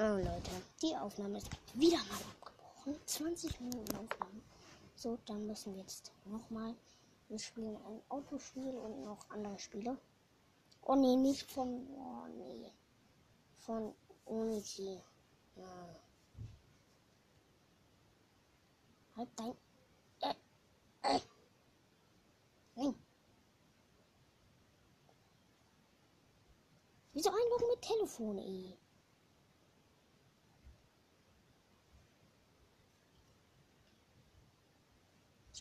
Oh Leute, die Aufnahme ist wieder mal abgebrochen. 20 Minuten Aufnahme. So, dann müssen wir jetzt nochmal. Wir spielen ein Autospiel und noch andere Spiele. Oh nee, nicht von. Oh nee. Von Unity. Ja. Halt dein. Äh, äh. Nein. Wieso einloggen mit Telefon, ey?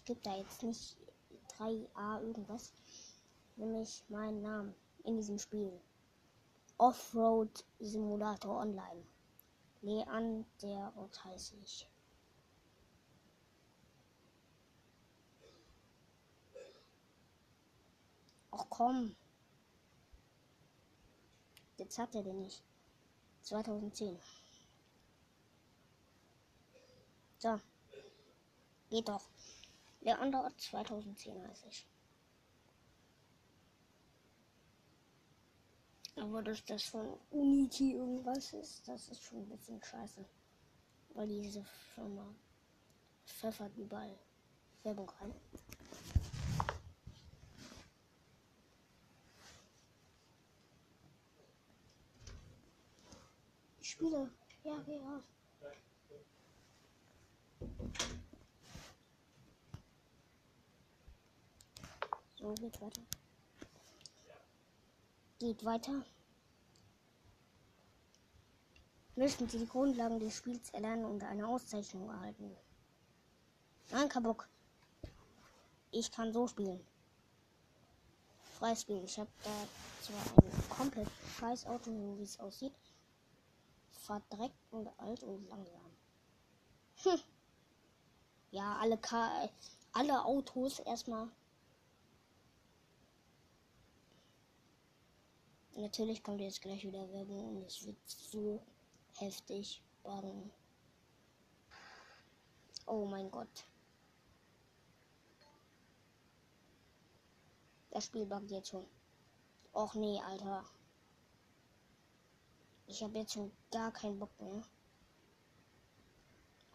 Gebe da jetzt nicht 3a irgendwas. Nämlich meinen Namen in diesem Spiel. Offroad Simulator Online. Leander Ort heiße ich. Ach komm. Jetzt hat er den nicht. 2010. So. Geht doch. Leander 2010 heiße ich. Aber dass das von Unity irgendwas ist, das ist schon ein bisschen scheiße. Weil diese Firma pfeffert überall Werbung rein. Ich spiele. Ja, geh raus. So, geht weiter. Geht weiter. Möchten Sie die Grundlagen des Spiels erlernen und eine Auszeichnung erhalten? Nein, Kabuk. Ich kann so spielen. Freies. Ich habe da zwar ein komplett scheiß Auto, wie es aussieht. Verdreckt und alt und langsam. Hm. Ja, alle, Ka alle Autos erstmal Natürlich kommt jetzt gleich wieder Werbung und es wird so heftig bangen. Oh mein Gott. Das Spiel buggt jetzt schon. Och nee, Alter. Ich habe jetzt schon gar keinen Bock mehr.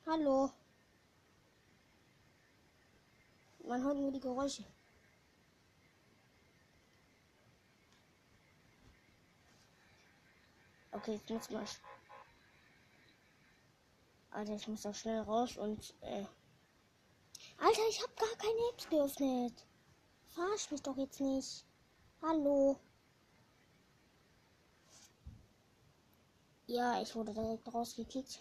Hallo. Man hört nur die Geräusche. Okay, ich muss mal. Alter, ich muss doch schnell raus und. Äh Alter, ich habe gar keine Apps geöffnet. Verarsch mich doch jetzt nicht. Hallo. Ja, ich wurde direkt rausgekickt.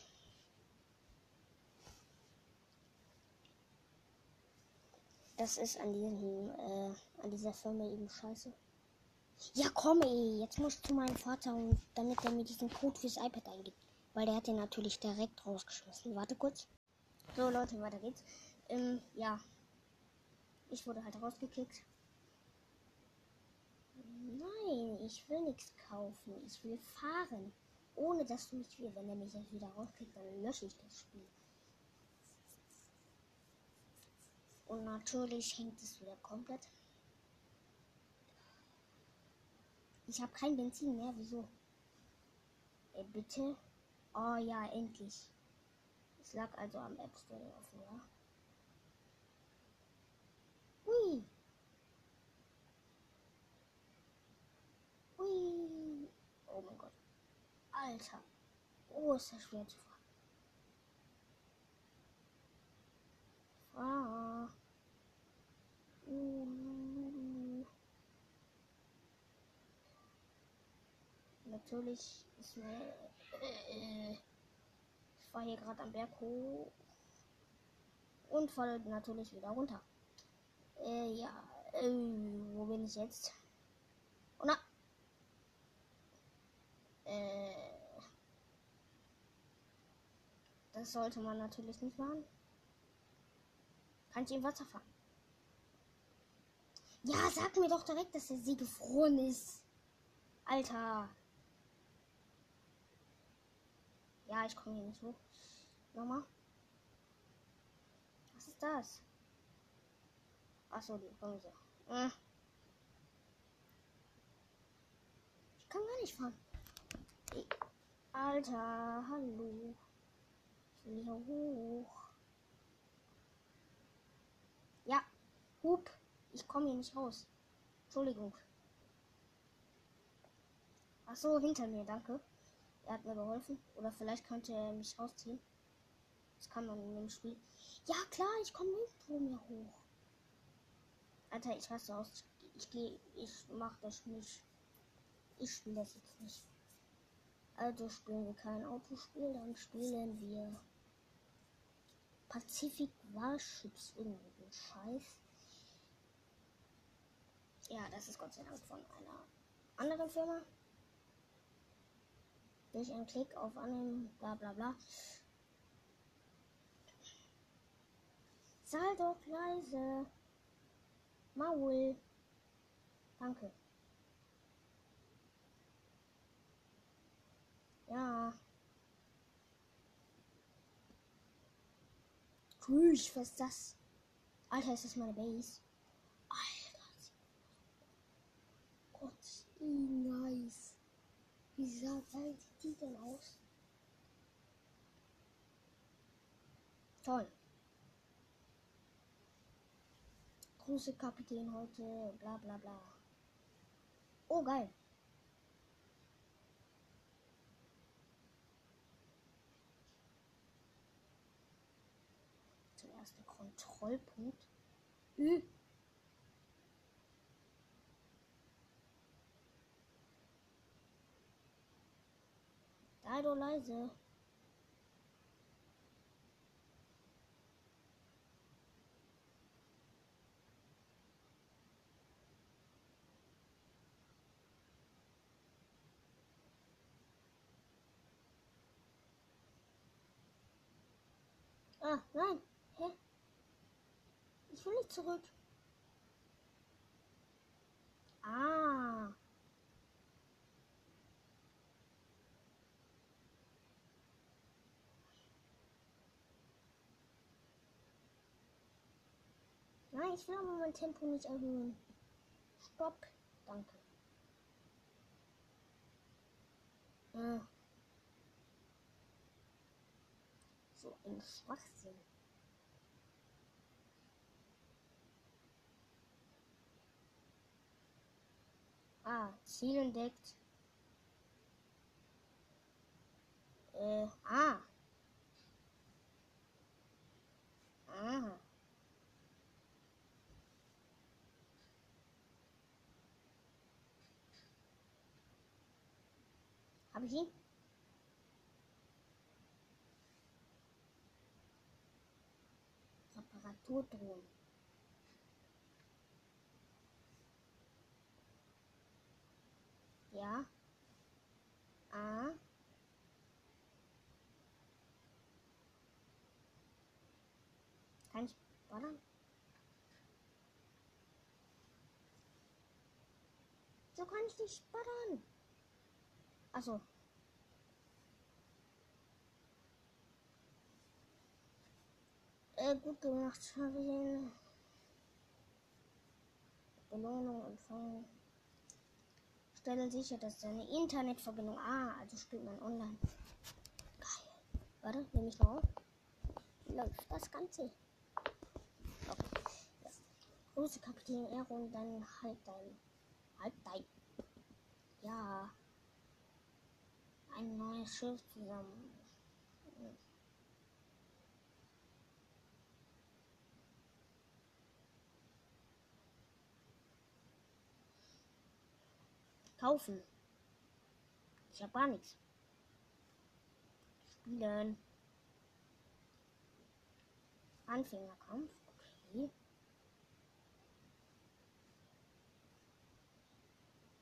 Das ist an diesem, äh, an dieser Firma eben scheiße. Ja, komm, ey. Jetzt muss ich zu Vater, und damit er mir diesen Code fürs iPad eingibt. Weil der hat den natürlich direkt rausgeschmissen. Warte kurz. So, Leute, weiter geht's. Ähm, ja. Ich wurde halt rausgekickt. Nein, ich will nichts kaufen. Ich will fahren. Ohne dass du mich will. Wenn er mich jetzt wieder rauskickt, dann lösche ich das Spiel. Und natürlich hängt es wieder komplett. Ich habe kein Benzin mehr. Wieso? Ey, bitte? Oh ja, endlich. Es lag also am App Store offen, ja? Hui. Hui. Oh mein Gott. Alter. Oh, ist das schwer zu fahren. Ah. Uh. Natürlich ist mir. Äh, ich fahre hier gerade am Berg hoch. Und falle natürlich wieder runter. Äh, ja. Äh, wo bin ich jetzt? Oh na. Äh. Das sollte man natürlich nicht machen. Kann ich im Wasser fahren? Ja, sag mir doch direkt, dass der See gefroren ist. Alter. Ja, ich komme hier nicht hoch. Nochmal. Was ist das? Achso, die Bremse. Äh. Ich kann gar nicht fahren. Alter, hallo. Ich will hier hoch. Ja, Hup. Ich komme hier nicht raus. Entschuldigung. Ach so, hinter mir, danke. Er hat mir geholfen. Oder vielleicht könnte er mich rausziehen. Das kann man in dem Spiel. Ja, klar, ich komme nirgendwo mehr hoch. Alter, ich raste aus. Ich gehe. Ich mach das nicht. Ich spiele das jetzt nicht. Also spielen wir kein Autospiel, dann spielen wir Pacific Warships irgendwie Scheiß. Ja, das ist Gott sei Dank von einer anderen Firma. Durch einen Klick auf annehmen, bla bla bla. Sei doch leise. Maul. Danke. Ja. Tschüss, was ist das? Alter, ist das meine Base? Alter. Gott, nice. Wie sah geil sieht die denn aus? Toll. Große Kapitän heute, bla bla bla. Oh, geil. Zuerst der Kontrollpunkt. Ü. Sei doch leise. Ah, nein. Hä? Ich will nicht zurück. Ah. Nein, ich will aber mein Tempo nicht erhöhen. Stopp. Danke. Ah. So ein Schwachsinn. Ah, Ziel entdeckt. Äh, ah. Ah. Habe ich ihn? Reparaturdrohnen. Ja. A. Kann ich ballern? So kann ich nicht ballern. Achso. Äh, gut gemacht. Eine Belohnung empfangen. Stelle sicher, dass deine Internetverbindung. Ah, also spielt man online. Geil. Warte, nehme ich noch auf. Läuft das Ganze? Okay. Ja. Große Kapitän Ero und dann halt dein. Halt dein. Ja. Ein neues Schiff zusammen. Kaufen. Ich habe gar nichts. Spielen. Anfängerkampf. Okay.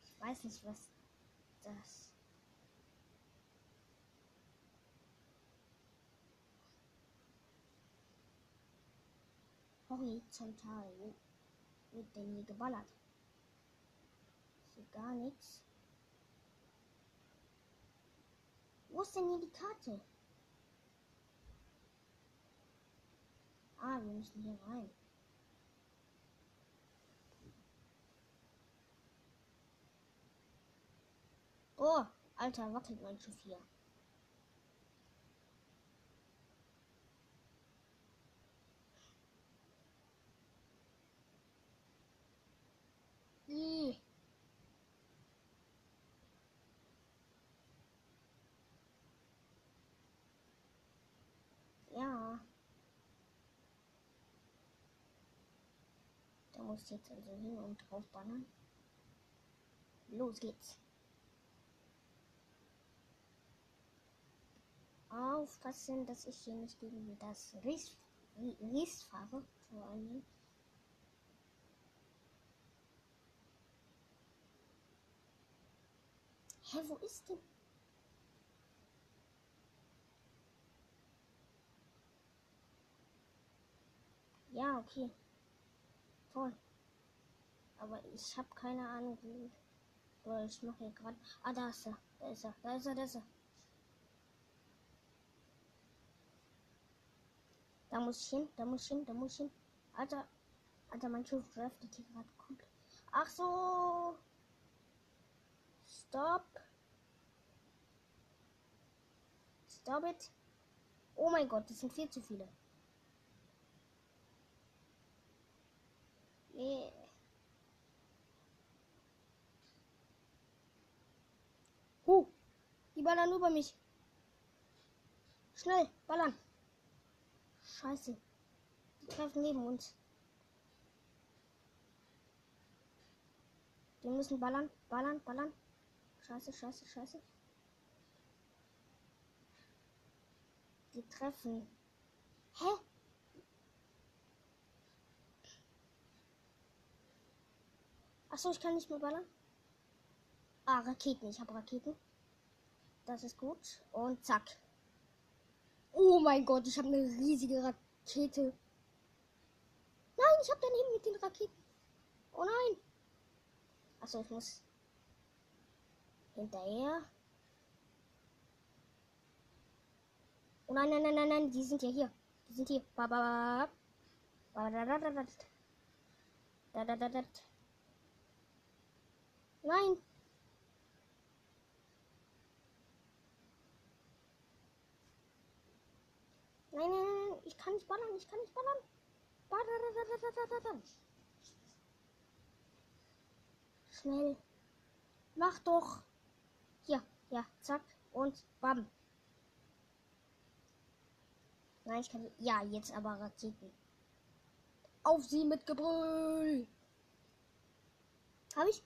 Ich weiß nicht, was das. Horizontal. Wird denn hier geballert? Hier gar nichts. Wo ist denn hier die Karte? Ah, wir müssen hier rein. Oh, Alter, wackelt mein Schiff hier. Muss jetzt also hin und drauf bannern. Los geht's. Aufpassen, dass ich hier nicht gegen das Ries, Ries fahre. Vor allem. Hä, wo ist denn? Ja, okay. Toll. Aber ich habe keine Ahnung, wie. Oder ich mache hier gerade. Ah, da ist er. Da ist er. Da ist er. Da ist er. Da muss ich hin. Da muss ich hin. Da muss ich hin. Alter. Alter, mein Schiff draftet hier gerade komplett. Ach so. Stop. Stop it. Oh mein Gott, das sind viel zu viele. Nee. Huh. Die ballern über mich. Schnell, ballern. Scheiße. Die treffen neben uns. Die müssen ballern, ballern, ballern. Scheiße, scheiße, scheiße. Die treffen. Hä? Achso, ich kann nicht mehr ballern. Ah, Raketen. Ich habe Raketen. Das ist gut. Und zack. Oh mein Gott, ich habe eine riesige Rakete. Nein, ich habe daneben mit den Raketen. Oh nein. Achso, ich muss hinterher. Oh nein, nein, nein, nein, nein, die sind ja hier. Die sind hier. Ba, ba, ba, da, da, da, da. Da, da, da, da. Nein. Nein, nein, nein, ich kann nicht ballern, ich kann nicht ballern. Schnell. Mach doch. Hier, ja, zack und bam. Nein, ich kann. Ja, jetzt aber Raketen. Auf sie mit Gebrüll. Habe ich?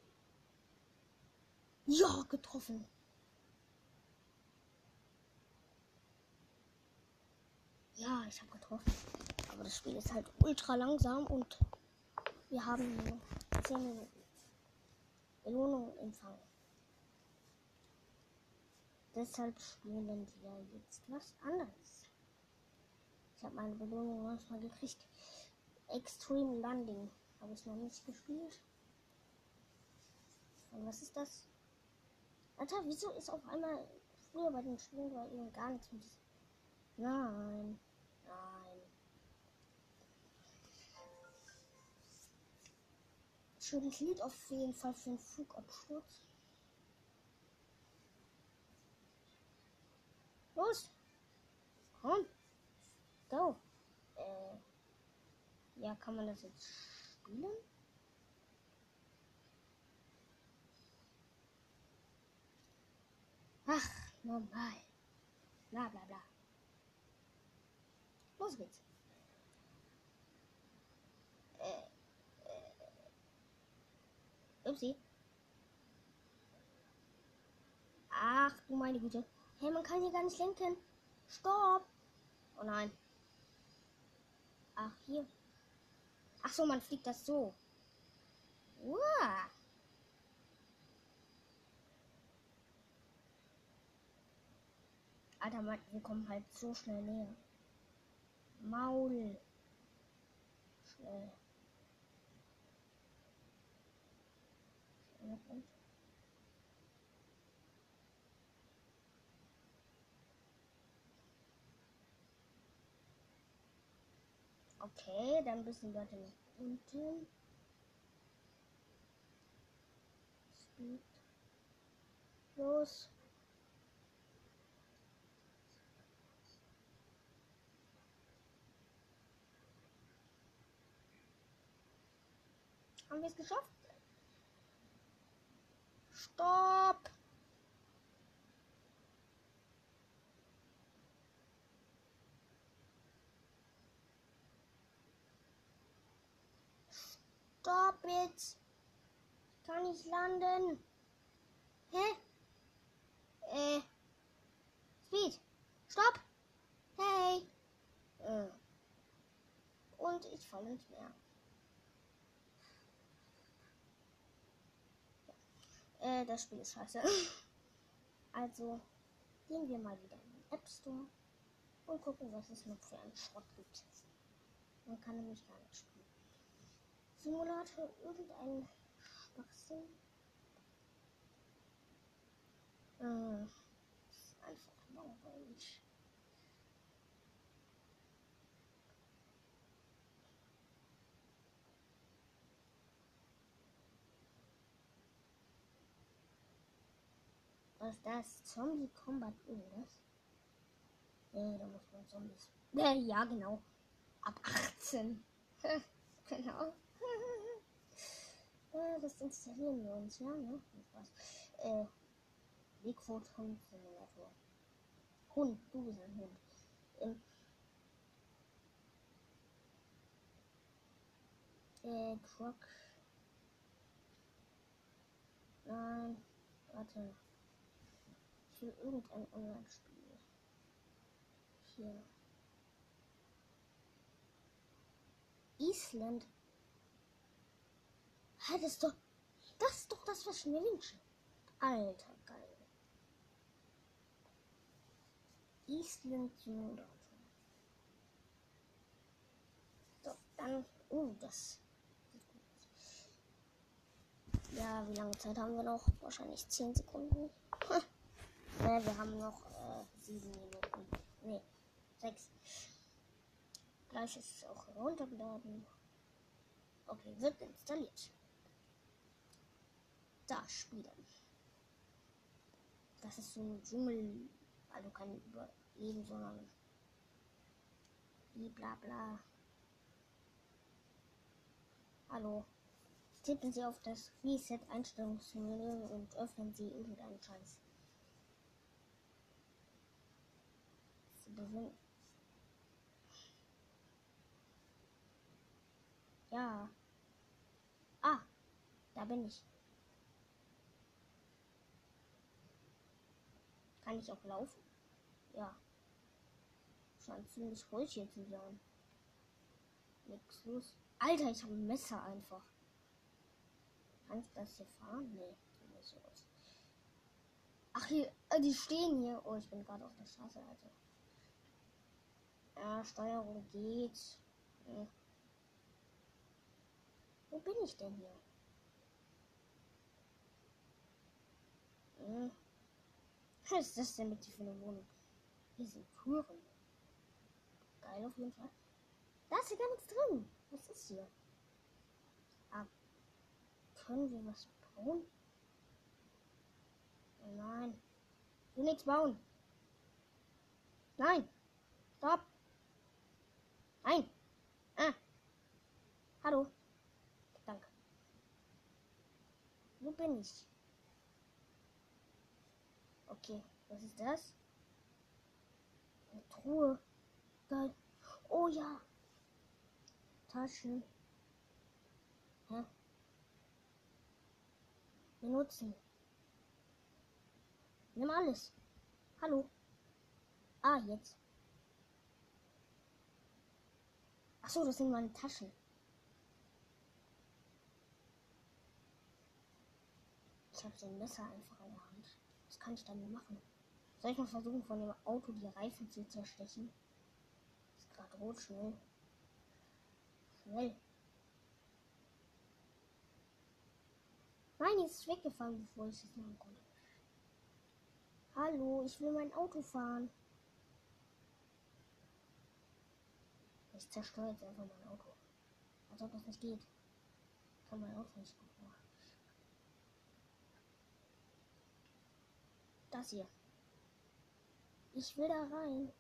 Ja, getroffen. Ja, ich habe getroffen. Aber das Spiel ist halt ultra langsam und wir haben nur 10 Minuten. Belohnung empfangen. Deshalb spielen wir jetzt was anderes. Ich habe meine Belohnung manchmal gekriegt. Extreme Landing habe ich noch nicht gespielt. Und was ist das? Alter, wieso ist auf einmal früher bei den Spielen bei ihnen gar nichts mit. Nein. Nein. Schönes Lied auf jeden Fall für den Flugabsturz. Los! Komm! Go! Äh. Ja, kann man das jetzt spielen? Ach, normal. Bla bla bla. Los geht's. Äh, upsi. Ach du meine Güte. Hey, man kann hier gar nicht lenken. Stopp. Oh nein. Ach, hier. Ach so, man fliegt das so. Uah. Alter, Mann, wir kommen halt so schnell näher. Maul. Schnell. Okay, dann müssen wir nach unten. Speed. Los. Haben wir es geschafft? Stopp! Stopp jetzt. Ich kann nicht landen. Hä? Äh. Speed. Stopp. Hey. Äh. Und ich falle nicht mehr. Äh, das Spiel ist scheiße. Also gehen wir mal wieder in den App Store und gucken, was es noch für einen Schrott gibt. Man kann nämlich gar nicht spielen. Simulator, irgendein Schwachsinn. Äh, ist einfach langweilig. Was das? Zombie Combat irgendwas? Nee, da muss man Zombies. Äh, ja, genau. Ab 18. genau. das installieren wir uns, ja, ne? Was? Äh, Bigfoot Hund Simulator. Hund, du bist ein Hund. Ähm, äh, Croc. Nein, warte. Will irgendein Online-Spiel. Hier. Island. Hä, das ist doch. Das ist doch das, was ich mir wünsche. Alter, geil. Island Simulator. So, dann. Oh, das. Ja, wie lange Zeit haben wir noch? Wahrscheinlich 10 Sekunden. Ne, wir haben noch äh, 7 Minuten. Ne, 6. Gleich ist es auch heruntergeladen. Okay, wird installiert. Da, Spielen. Das ist so ein Dschungel, also kein Überleben, sondern bla bla. Hallo. Tippen Sie auf das Reset-Einstellungsmenü und öffnen Sie irgendeinen Scheiß. Sie befinden Ja. Ah, da bin ich. Kann ich auch laufen? Ja. Scheint ziemlich ruhig hier zu sein. Nix los. Alter, ich habe ein Messer einfach. Kann ich das hier fahren? Nee. Ach, hier, äh, die stehen hier. Oh, ich bin gerade auf der Straße, also. Ja, Steuerung geht. Hm. Wo bin ich denn hier? Hm. Was ist das denn mit für eine Wohnung? Hier sind Kuren. Geil auf jeden Fall. Da ist hier gar nichts drin. Was ist hier? Ah, können wir was bauen? Nein. Ich will nichts bauen. Nein. Stopp. Nein. Ah. Hallo. Danke. Wo bin ich? Okay, was ist das? Eine Truhe. Geil. Oh ja. Taschen. Hä? Benutzen. Nimm alles. Hallo. Ah, jetzt. Ach so, das sind meine Taschen. Ich habe so ein Messer einfach in der Hand. Was kann ich damit machen? Soll ich mal versuchen, von dem Auto die Reifen zu zerstechen? Ist gerade rot, schnell. Schnell. Nein, jetzt ist weggefahren, bevor ich es machen konnte. Hallo, ich will mein Auto fahren. Ich zerstöre jetzt einfach mein Auto. Als ob das nicht geht. Kann mein Auto nicht gut machen. Das hier. Ich will da rein.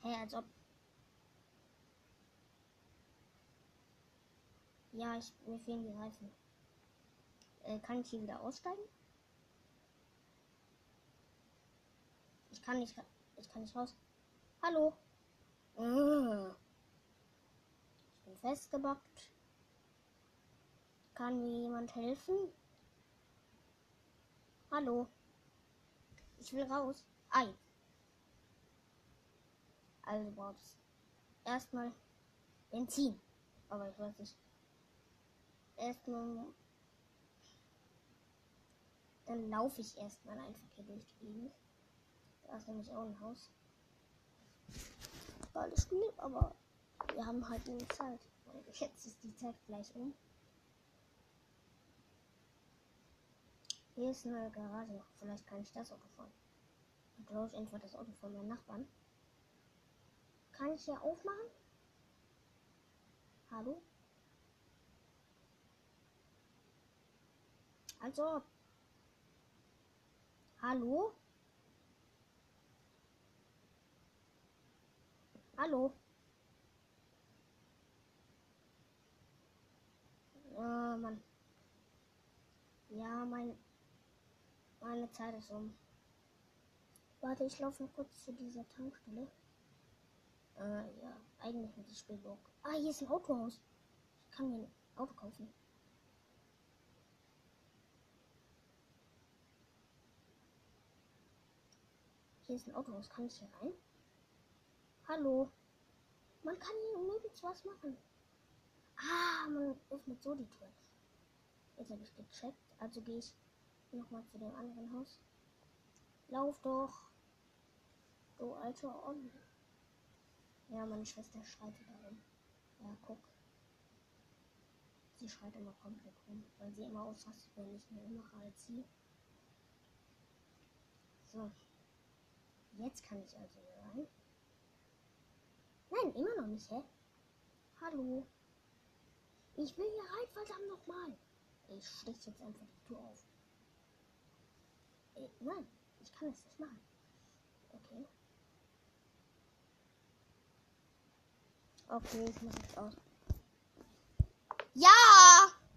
Hä, als ob. Ja, ich, mir fehlen die Reifen. Äh, kann ich hier wieder aussteigen? Ich kann nicht, ich kann nicht raus. Hallo? Ich bin festgebackt. Kann mir jemand helfen? Hallo. Ich will raus. Ei. Also braucht es erstmal Benzin. Aber ich weiß nicht. Erstmal. Dann laufe ich erstmal einfach hier durch die Gegend. Da ist nämlich auch ein Haus. Alles gut, aber wir haben halt nie Zeit. Jetzt ist die Zeit gleich um. Hier ist eine Garage. Vielleicht kann ich das Auto fahren. Dann klaue ich einfach das Auto von meinen Nachbarn. Kann ich hier aufmachen? Hallo? Also. Hallo? Hallo? Ah, Mann. Ja, mein, meine Zeit ist um. Warte, ich laufe noch kurz zu dieser Tankstelle. Äh, ja, eigentlich mit der Spielburg. Ah, hier ist ein Autohaus. Ich kann mir ein Auto kaufen. Hier ist ein Autohaus. Kann ich hier rein? Hallo? Man kann hier nirgends was machen. Ah, man öffnet so die Tür. Jetzt habe ich gecheckt. Also gehe ich nochmal zu dem anderen Haus. Lauf doch. Du alter On. Ja, meine Schwester schreit darum. Ja, guck. Sie schreit immer komplett rum, weil sie immer ausrastet, wenn ich mehr mache als sie. So. Jetzt kann ich also rein. Nein, immer noch nicht, hä? Hallo. Ich will hier rein, verdammt nochmal. Ich schließe jetzt einfach die Tür auf. Äh, nein, ich kann es nicht machen. Okay. Okay, ich muss jetzt aus. Ja!